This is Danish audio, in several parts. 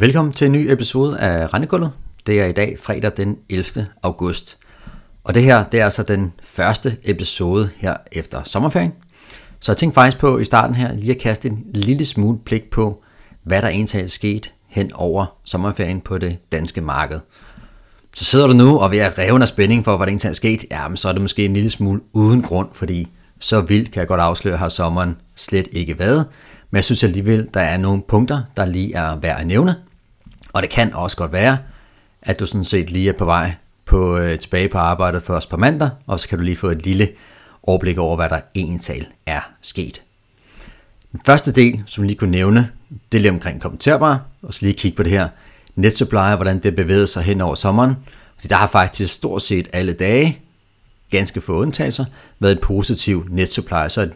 Velkommen til en ny episode af Rendegulvet. Det er i dag fredag den 11. august. Og det her, det er altså den første episode her efter sommerferien. Så jeg tænkte faktisk på i starten her lige at kaste en lille smule blik på, hvad der egentlig er sket hen over sommerferien på det danske marked. Så sidder du nu og ved at revne af spænding for, hvad der egentlig er sket, jamen så er det måske en lille smule uden grund, fordi så vildt kan jeg godt afsløre, har sommeren slet ikke været. Men jeg synes alligevel, der er nogle punkter, der lige er værd at nævne. Og det kan også godt være, at du sådan set lige er på vej på, øh, tilbage på arbejdet først på mandag, og så kan du lige få et lille overblik over, hvad der egentlig er sket. Den første del, som jeg lige kunne nævne, det er lige omkring kommenterbare, og så lige kigge på det her netsupply, hvordan det bevæger sig hen over sommeren. Fordi der har faktisk stort set alle dage, ganske få undtagelser, været et positiv netsupply. Så et,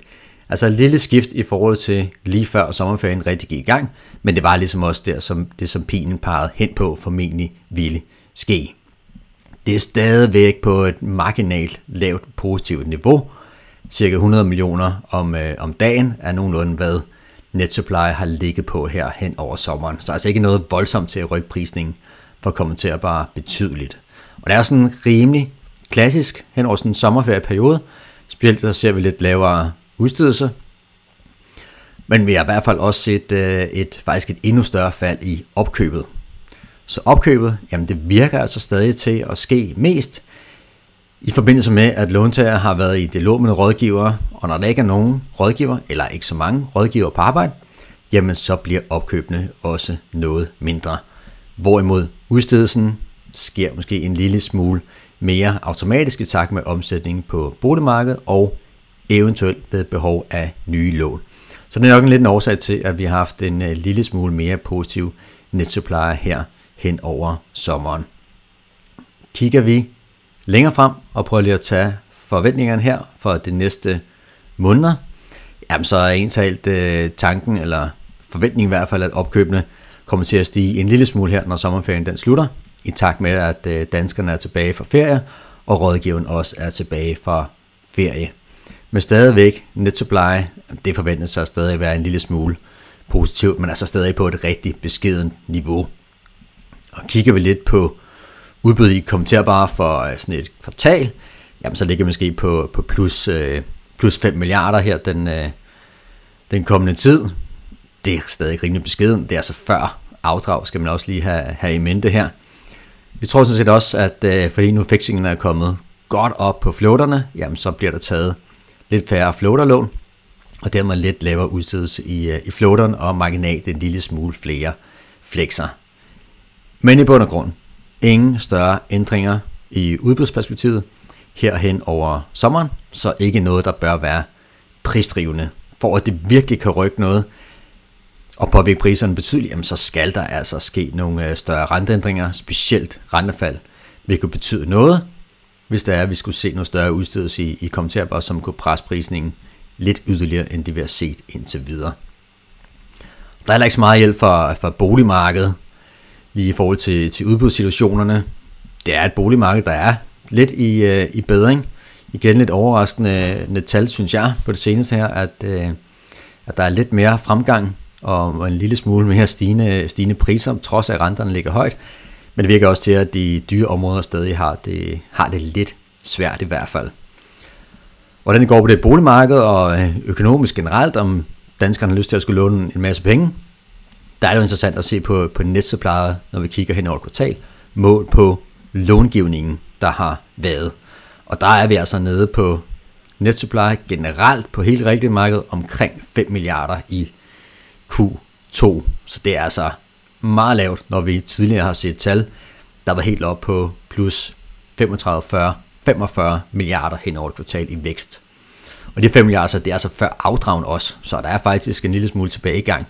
altså et lille skift i forhold til lige før sommerferien rigtig gik i gang, men det var ligesom også der, som det som pilen pegede hen på formentlig ville ske. Det er stadigvæk på et marginalt lavt positivt niveau. Cirka 100 millioner om, øh, om dagen er nogenlunde, hvad NetSupply har ligget på her hen over sommeren. Så altså ikke noget voldsomt til at rykke prisningen for kommenterbare betydeligt. Og det er sådan rimelig klassisk hen over sådan en sommerferieperiode. Specielt der ser vi lidt lavere udstedelse. Men vi har i hvert fald også set et, et, faktisk et endnu større fald i opkøbet. Så opkøbet, jamen det virker altså stadig til at ske mest i forbindelse med, at låntager har været i dialog med rådgivere, og når der ikke er nogen rådgiver, eller ikke så mange rådgiver på arbejde, jamen så bliver opkøbene også noget mindre. Hvorimod udstedelsen sker måske en lille smule mere automatisk i takt med omsætningen på boligmarkedet og eventuelt ved behov af nye lån. Så det er nok en lidt en årsag til, at vi har haft en øh, lille smule mere positiv netsupply her hen over sommeren. Kigger vi længere frem og prøver lige at tage forventningerne her for det næste måneder, jamen så er egentlig øh, tanken, eller forventningen i hvert fald, at opkøbene kommer til at stige en lille smule her, når sommerferien den slutter, i takt med, at øh, danskerne er tilbage fra ferie, og rådgiveren også er tilbage fra ferie. Men stadigvæk, net supply, det forventes sig stadig at være en lille smule positivt, men altså stadig på et rigtig beskeden niveau. Og kigger vi lidt på udbud i kommenterbare for øh, sådan et kvartal, jamen så ligger vi måske på, på plus, øh, plus 5 milliarder her den, øh, den kommende tid. Det er stadig rimelig beskeden. Det er altså før afdrag, skal man også lige have, have i mente her. Vi tror sådan set også, at øh, fordi nu fixingen er kommet godt op på floaterne, jamen så bliver der taget lidt færre floaterlån, og dermed lidt lavere udstedelse i, øh, i floateren og marginalt en lille smule flere flexer. Men i bund og grund, ingen større ændringer i udbudsperspektivet herhen over sommeren, så ikke noget, der bør være prisdrivende. For at det virkelig kan rykke noget og påvirke priserne betydeligt, jamen så skal der altså ske nogle øh, større renteændringer, specielt rentefald vil kunne betyde noget, hvis der er, at vi skulle se noget større udstedelse i, i kommenterbare, som kunne presse prisningen lidt yderligere, end det vi har set indtil videre. Der er heller ikke så meget hjælp for, for boligmarkedet, lige i forhold til, til udbudssituationerne. Det er et boligmarked, der er lidt i, øh, i bedring. Igen lidt overraskende øh, tal, synes jeg, på det seneste her, at, øh, at der er lidt mere fremgang og en lille smule mere stigende, stigende priser, trods at renterne ligger højt. Men det virker også til, at de dyre områder stadig har det, har det lidt svært i hvert fald. Hvordan det går på det boligmarked og øh, økonomisk generelt, om danskerne har lyst til at skulle låne en masse penge, der er det jo interessant at se på, på netsupplier, når vi kigger hen over et kvartal, mål på långivningen, der har været. Og der er vi altså nede på netsupply generelt på helt rigtigt marked omkring 5 milliarder i Q2. Så det er altså meget lavt, når vi tidligere har set tal, der var helt op på plus 35, 40, 45 milliarder hen over et kvartal i vækst. Og de 5 milliarder, så det er altså før afdragen også, så der er faktisk en lille smule tilbagegang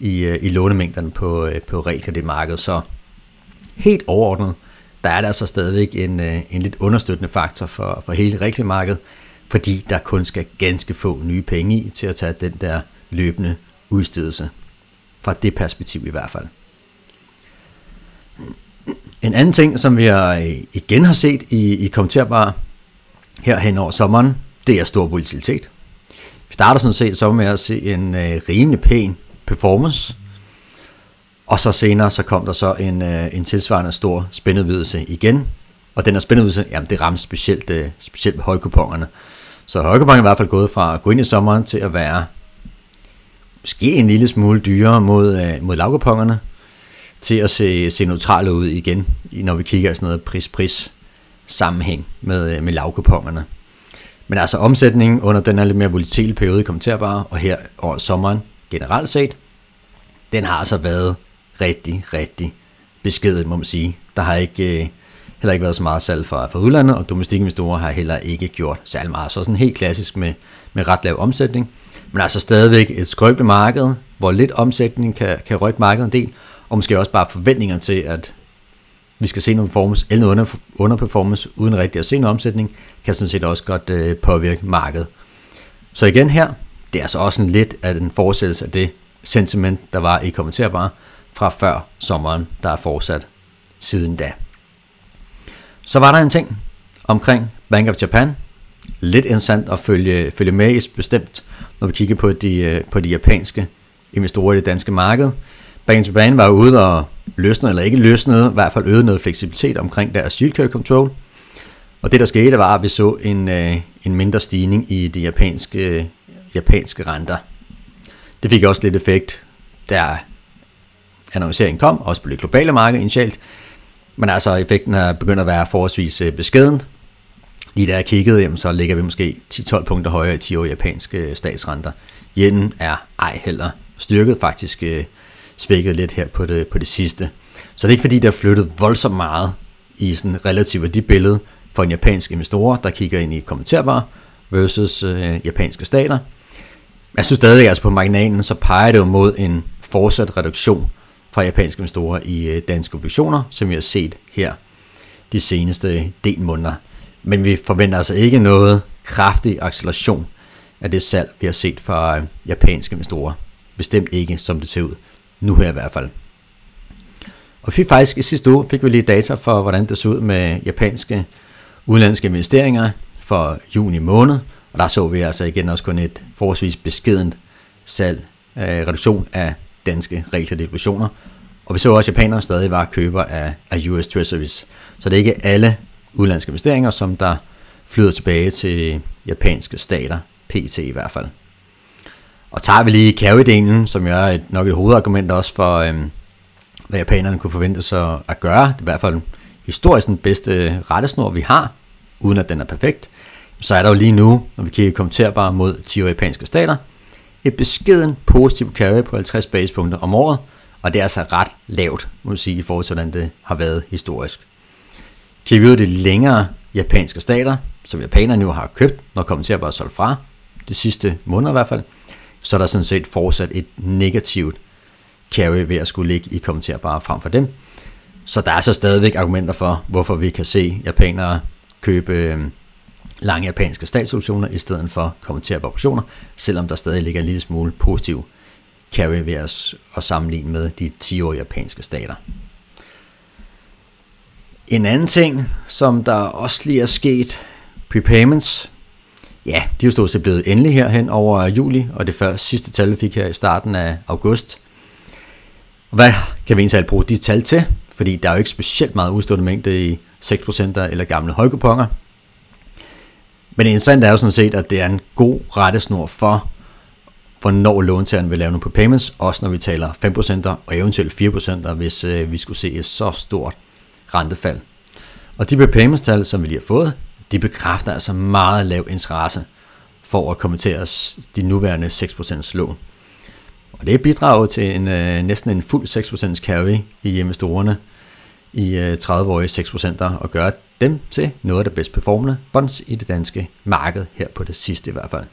i, øh, i lånemængderne på, øh, på realkreditmarkedet. Så helt overordnet, der er der altså stadigvæk en, øh, en lidt understøttende faktor for, for hele realkreditmarkedet, fordi der kun skal ganske få nye penge i til at tage den der løbende udstedelse. Fra det perspektiv i hvert fald. En anden ting, som vi øh, igen har set i, i kommenterbare her hen over sommeren, det er stor volatilitet. Vi starter sådan set så med at se en øh, rimelig pæn performance. Og så senere så kom der så en, øh, en tilsvarende stor spændudvidelse igen. Og den her spændudvidelse, jamen det ramte specielt, øh, specielt med højkupongerne. Så højkupongerne er i hvert fald gået fra at gå ind i sommeren til at være måske en lille smule dyrere mod, øh, mod lavkupongerne, til at se, se neutrale ud igen, når vi kigger sådan noget pris-pris sammenhæng med, øh, med lavkupongerne. Men altså omsætningen under den her lidt mere volatile periode kommenterbar, og her over sommeren generelt set, den har altså været rigtig, rigtig beskeden, må man sige. Der har ikke, øh, heller ikke været så meget salg fra, fra udlandet, og domestikinvestorer har heller ikke gjort særlig meget. Så sådan helt klassisk med, med ret lav omsætning. Men altså stadigvæk et skrøbeligt marked, hvor lidt omsætning kan, kan rykke markedet en del, og måske også bare forventninger til, at vi skal se noget performance, eller noget under, underperformance, uden rigtig at se noget omsætning, kan sådan set også godt øh, påvirke markedet. Så igen her, det er altså også en lidt af den fortsættelse af det sentiment, der var i kommenterbare fra før sommeren, der er fortsat siden da. Så var der en ting omkring Bank of Japan. Lidt interessant at følge, følge med i bestemt, når vi kigger på de, øh, på de japanske investorer i det danske marked. Bank of Japan var ude og løsne, eller ikke løsne, i hvert fald øget noget fleksibilitet omkring deres yield curve control. Og det der skete, var, at vi så en, øh, en mindre stigning i de japanske, japanske renter. Det fik også lidt effekt, da annonceringen kom, også på det globale marked initialt. Men altså, effekten er begyndt at være forholdsvis øh, beskeden. Lige da jeg kiggede, jamen, så ligger vi måske 10-12 punkter højere i 10 år japanske øh, statsrenter. Yenen er ej heller styrket, faktisk øh, svækket lidt her på det, på det sidste. Så det er ikke fordi, der er flyttet voldsomt meget i sådan relativt værdibillede for en japansk investor, der kigger ind i kommentarbar versus øh, japanske stater. Jeg synes stadig, altså på marginalen, så peger det jo mod en fortsat reduktion fra japanske investorer i øh, danske obligationer, som vi har set her de seneste del måneder. Men vi forventer altså ikke noget kraftig acceleration af det salg, vi har set fra øh, japanske investorer. Bestemt ikke, som det ser ud nu her i hvert fald. Og vi fik faktisk i sidste uge fik vi lige data for, hvordan det så ud med japanske udenlandske investeringer for juni måned. Og der så vi altså igen også kun et forholdsvis beskedent salg, øh, reduktion af danske realkreditobligationer. Og vi så også, at japanere stadig var køber af, af US Treasuries. Så det er ikke alle udenlandske investeringer, som der flyder tilbage til japanske stater, PT i hvert fald. Og tager vi lige carry som jo er et, nok et hovedargument også for, øhm, hvad japanerne kunne forvente sig at gøre. Det er i hvert fald historisk den bedste rettesnor, vi har, uden at den er perfekt. Så er der jo lige nu, når vi kigger kommenterbare mod 10 japanske stater, et beskeden positiv carry på 50 basepunkter om året, og det er altså ret lavt, må man sige, i forhold til, hvordan det har været historisk. Kigger vi ud af de længere japanske stater, som japanerne nu har købt, når kommer til at være solgt fra, de sidste måneder i hvert fald, så er der sådan set fortsat et negativt carry ved at skulle ligge i kommenterbare frem for dem. Så der er så stadigvæk argumenter for, hvorfor vi kan se japanere købe øhm, lange japanske statsoptioner i stedet for kommenterbare optioner, selvom der stadig ligger en lille smule positiv carry ved os at sammenligne med de 10-årige japanske stater. En anden ting, som der også lige er sket, prepayments, ja, de er jo stort set blevet endelig herhen over juli, og det første sidste tal, vi fik her i starten af august. Hvad kan vi egentlig bruge de tal til? Fordi der er jo ikke specielt meget udstående mængde i 6% eller gamle højkuponger. Men det interessante er jo sådan set, at det er en god rettesnor for, hvornår låntageren vil lave nogle prepayments, også når vi taler 5% og eventuelt 4%, hvis øh, vi skulle se et så stort rentefald. Og de prepayments-tal, som vi lige har fået, de bekræfter altså meget lav interesse for at kommentere de nuværende 6% lån. Og det bidrager til en, øh, næsten en fuld 6% carry i investorerne i øh, 30-årige 6% og gøre dem til noget af det bedst performende bonds i det danske marked her på det sidste i hvert fald.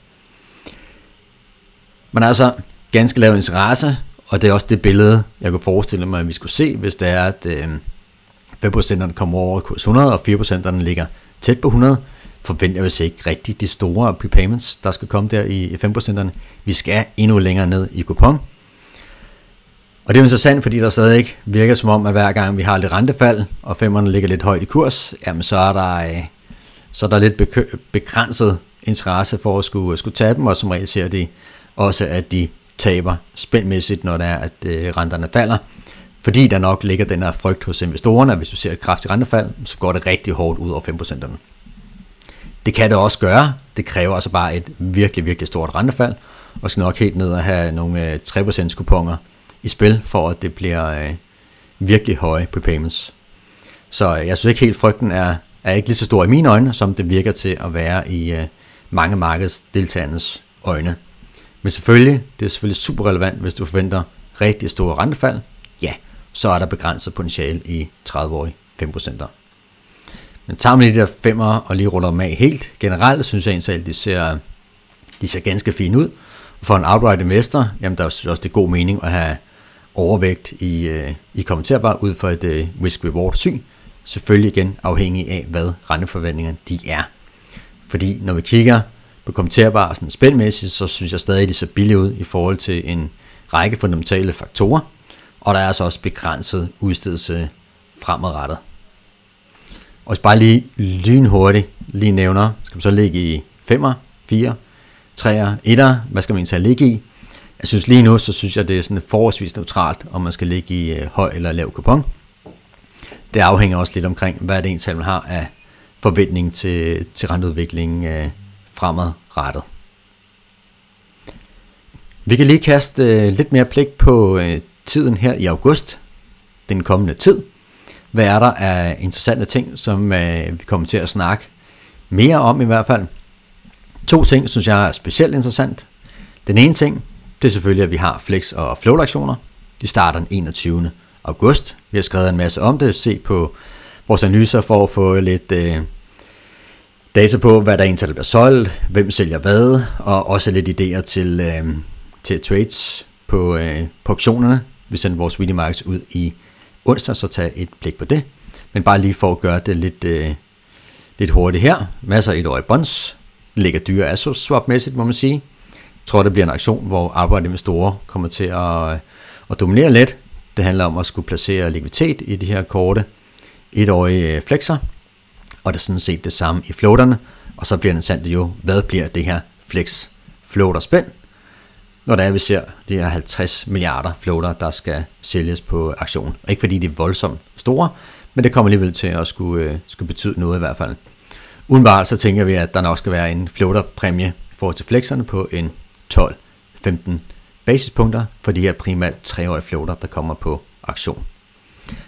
Men altså ganske lav interesse, og det er også det billede, jeg kunne forestille mig, at vi skulle se, hvis det er, at øh, 5%'erne kommer over kurs 100, og 4% ligger tæt på 100, forventer vi ikke rigtig de store prepayments, der skal komme der i 5%'erne. Vi skal endnu længere ned i kupon. Og det er jo interessant, fordi der stadig ikke virker som om, at hver gang vi har lidt rentefald, og femmerne ligger lidt højt i kurs, jamen så er der, øh, så er der lidt begrænset interesse for at skulle, skulle tage dem, og som regel ser de også, at de taber spændmæssigt, når det er, at øh, renterne falder. Fordi der nok ligger den her frygt hos investorerne, at hvis du ser et kraftigt rentefald, så går det rigtig hårdt ud over 5%'erne. Det kan det også gøre. Det kræver altså bare et virkelig, virkelig stort rentefald, og skal nok helt ned og have nogle øh, 3% kuponer i spil, for at det bliver øh, virkelig høje prepayments. Så øh, jeg synes ikke helt, frygten er, er ikke lige så stor i mine øjne, som det virker til at være i øh, mange markedsdeltagernes øjne. Men selvfølgelig, det er selvfølgelig super relevant, hvis du forventer rigtig store rentefald, ja, så er der begrænset potentiale i 30-årige 5%. Men tager man de der femmer og lige ruller dem af helt generelt, synes jeg egentlig, at de ser, de ser ganske fine ud. For en outright investor, jamen der er også det god mening at have overvægt i, øh, i kommenterbar ud for et øh, risk-reward syn. Selvfølgelig igen afhængig af, hvad renteforventningerne de er. Fordi når vi kigger på kommenterbar sådan spændmæssigt, så synes jeg stadig, at det ser billigt ud i forhold til en række fundamentale faktorer. Og der er altså også begrænset udstedelse fremadrettet. Og hvis bare lige lynhurtigt lige nævner, skal man så ligge i 5'er, 4, 3'er, 1'er, hvad skal man egentlig ligge i? Jeg synes lige nu, så synes jeg, det er sådan forholdsvis neutralt, om man skal ligge i øh, høj eller lav kupon. Det afhænger også lidt omkring, hvad det ens man har af forventning til, til renteudviklingen øh, fremadrettet. Vi kan lige kaste øh, lidt mere blik på øh, tiden her i august, den kommende tid. Hvad er der af interessante ting, som øh, vi kommer til at snakke mere om i hvert fald? To ting, synes jeg er specielt interessant. Den ene ting, det er selvfølgelig, at vi har flex- og flow-aktioner. De starter den 21. august. Vi har skrevet en masse om det. Se på vores analyser for at få lidt øh, data på, hvad der egentlig bliver solgt, hvem sælger hvad, og også lidt idéer til, øh, til trades på, øh, på auktionerne. Vi sender vores weekly markets ud i onsdag, så tag et blik på det. Men bare lige for at gøre det lidt, øh, lidt hurtigt her. Masser af et år i bonds. Ligger dyre ASO swap-mæssigt, må man sige. Tror, det bliver en aktion, hvor arbejde med store kommer til at, øh, at dominere lidt. Det handler om at skulle placere likviditet i de her korte etårige øh, flexer. Og det er sådan set det samme i floaterne. Og så bliver det sandt jo, hvad bliver det her flex floater spænd? når der er, vi ser de her 50 milliarder floater, der skal sælges på aktion. Og Ikke fordi de er voldsomt store, men det kommer alligevel til at skulle, øh, skulle betyde noget i hvert fald. Udenbart så tænker vi, at der nok skal være en floaterpræmie i forhold til flexerne på en 12-15 basispunkter for de her primært treårige floater, der kommer på aktion.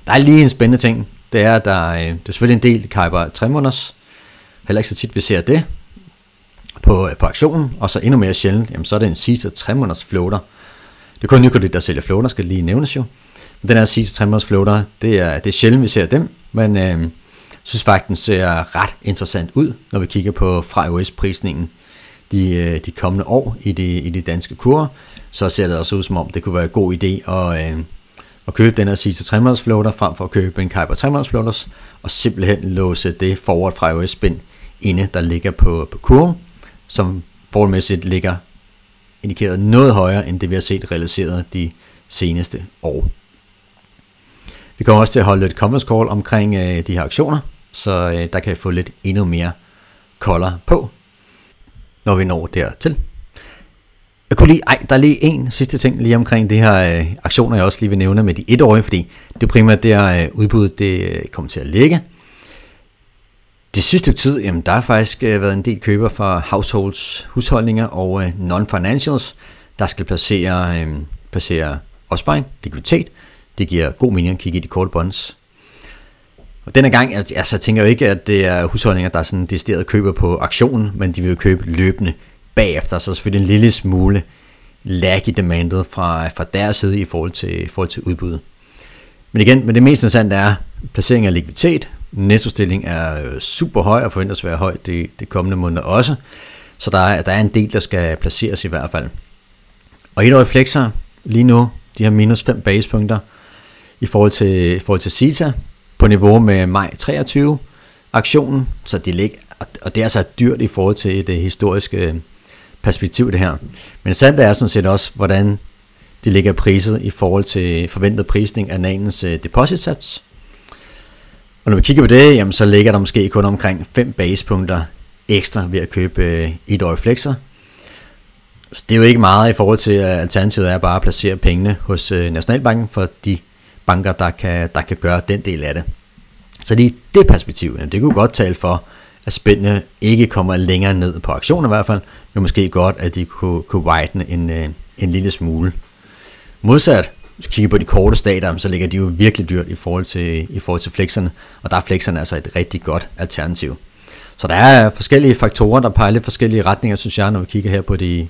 Der er lige en spændende ting. Det er, at der, øh, er, det er selvfølgelig en del Kuiper 3 måneders. Heller ikke så tit, vi ser det på, øh, på aktionen, og så endnu mere sjældent, jamen, så er det en CISA 3 måneders floater. Det er kun Nykredit, der sælger floater, skal lige nævnes jo. Men den her CISA 3 måneders floater, det er, det er sjældent, vi ser dem, men øh, synes faktisk, den ser ret interessant ud, når vi kigger på fra OS-prisningen de, øh, de kommende år i de, i de danske kurver, så ser det også ud som om, det kunne være en god idé at, øh, at købe den her Cita 3 floater, frem for at købe en Kuiper 3 floaters, og simpelthen låse det forward fra OS-spind inde, der ligger på, på kurven, som forholdsmæssigt ligger indikeret noget højere end det, vi har set realiseret de seneste år. Vi kommer også til at holde et conference call omkring øh, de her aktioner, så øh, der kan I få lidt endnu mere kolder på, når vi når dertil. Jeg kunne lige, ej, der er lige en sidste ting lige omkring det her øh, aktioner, jeg også lige vil nævne med de etårige, fordi det er primært der øh, udbuddet det øh, kommer til at ligge. Det sidste tid, jamen, der har faktisk øh, været en del køber fra households, husholdninger og øh, non-financials, der skal placere, øh, placere opsparing, likviditet. Det giver god mening at kigge i de korte bonds. Og denne gang, altså, altså, jeg tænker jo ikke, at det er husholdninger, der er sådan decideret køber på aktionen, men de vil jo købe løbende bagefter, så selvfølgelig en lille smule lag i demandet fra, fra deres side i forhold til, i forhold til udbuddet. Men igen, men det mest interessante er placering af likviditet, Nettostilling er øh, super høj og forventes at være høj det, det kommende måneder også. Så der er, der er en del, der skal placeres i hvert fald. Og et reflekser lige nu, de har minus 5 basepunkter i forhold til, i forhold til CITA på niveau med maj 23 aktionen, så det ligger, og det er altså dyrt i forhold til det historiske øh, perspektiv det her. Men sandt er sådan set også, hvordan de ligger priset i forhold til forventet prisning af nanens øh, depositsats, og når vi kigger på det, jamen, så ligger der måske kun omkring 5 basepunkter ekstra ved at købe øh, et år flexer. Så det er jo ikke meget i forhold til, at alternativet er bare at placere pengene hos Nationalbanken, for de banker, der kan, der kan gøre den del af det. Så lige det perspektiv, jamen det kunne godt tale for, at spændene ikke kommer længere ned på aktioner i hvert fald, men måske godt, at de kunne, kunne widen en, øh, en lille smule. Modsat, hvis du kigger på de korte stater, så ligger de jo virkelig dyrt i forhold til, i forhold til flexerne, og der er flexerne altså et rigtig godt alternativ. Så der er forskellige faktorer, der peger lidt forskellige retninger, synes jeg, når vi kigger her på de,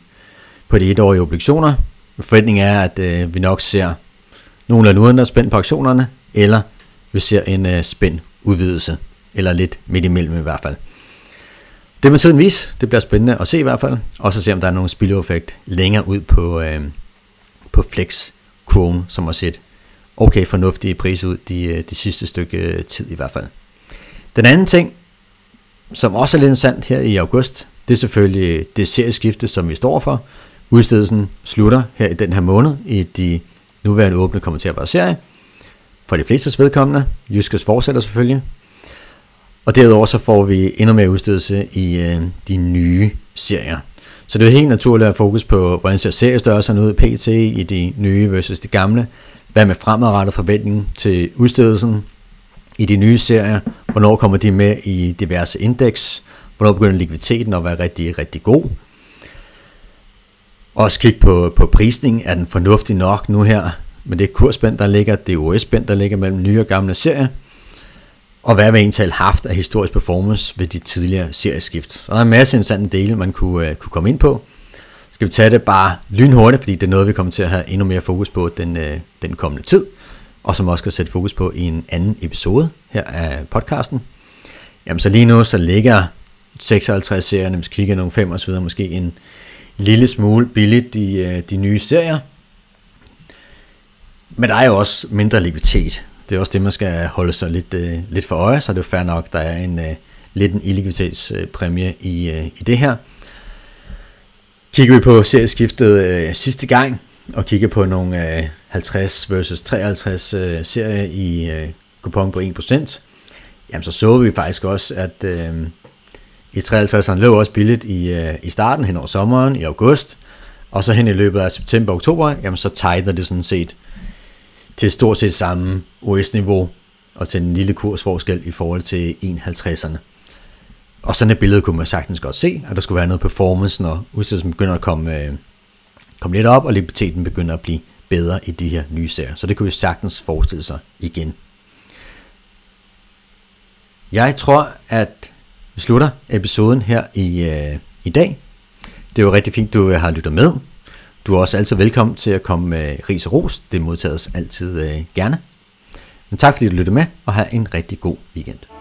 på de etårige obligationer. Forventningen er, at øh, vi nok ser nogenlunde uden at spændt på aktionerne, eller vi ser en øh, spænd udvidelse, eller lidt midt imellem i hvert fald. Det må tiden vise, det bliver spændende at se i hvert fald, og så se om der er nogen spilloeffekt længere ud på, øh, på flex kurven, som har set okay fornuftige priser ud de, øh, de sidste stykke øh, tid i hvert fald. Den anden ting, som også er lidt interessant her i august, det er selvfølgelig det serieskifte, som vi står for. Udstedelsen slutter her i den her måned i de nuværende åbne kommenterbare serie. For de fleste vedkommende. Jyskes fortsætter selvfølgelig. Og derudover så får vi endnu mere udstedelse i øh, de nye serier. Så det er helt naturligt at fokus på, hvordan ser seriestørrelserne ud pt. i de nye versus de gamle. Hvad med fremadrettet forventning til udstedelsen i de nye serier? Hvornår kommer de med i diverse indeks? Hvornår begynder likviditeten at være rigtig, rigtig god? Også kigge på, på prisning. Er den fornuftig nok nu her Men det kursspænd, der ligger, det OS-spænd, der ligger mellem nye og gamle serier? Og hvad vil vi haft af historisk performance ved de tidligere serieskift? Så der er en masse interessante dele, man kunne, uh, kunne komme ind på. Skal vi tage det bare lynhurtigt, fordi det er noget, vi kommer til at have endnu mere fokus på den, uh, den kommende tid, og som også skal sætte fokus på i en anden episode her af podcasten. Jamen så lige nu, så ligger 56 serierne, hvis vi kigger nogle 5 og så videre, måske en lille smule billigt i øh, de nye serier. Men der er jo også mindre likviditet det er også det, man skal holde sig lidt, øh, lidt for øje, så det er jo fair nok, der er en øh, lidt en illikviditetspræmie i, i det her. Kigger vi på serieskiftet sidste gang, og kigger på nogle 50 versus 53 serier i kupon på 1%, jamen så så vi faktisk også, at øh, i 53'eren løb også billigt i, øh, i starten hen over sommeren, i august, og så hen i løbet af september og oktober, jamen så tegner det sådan set til stort set samme OS-niveau og til en lille kursforskel i forhold til 1,50'erne. Og sådan et billede kunne man sagtens godt se, at der skulle være noget performance, når udstedelsen begynder at komme, øh, komme lidt op, og liberteten begynder at blive bedre i de her nye serier. Så det kunne vi sagtens forestille sig igen. Jeg tror, at vi slutter episoden her i, øh, i dag. Det er jo rigtig fint, du øh, har lyttet med. Du er også altid velkommen til at komme med ris og ros. Det modtages altid øh, gerne. Men tak fordi du lyttede med, og have en rigtig god weekend.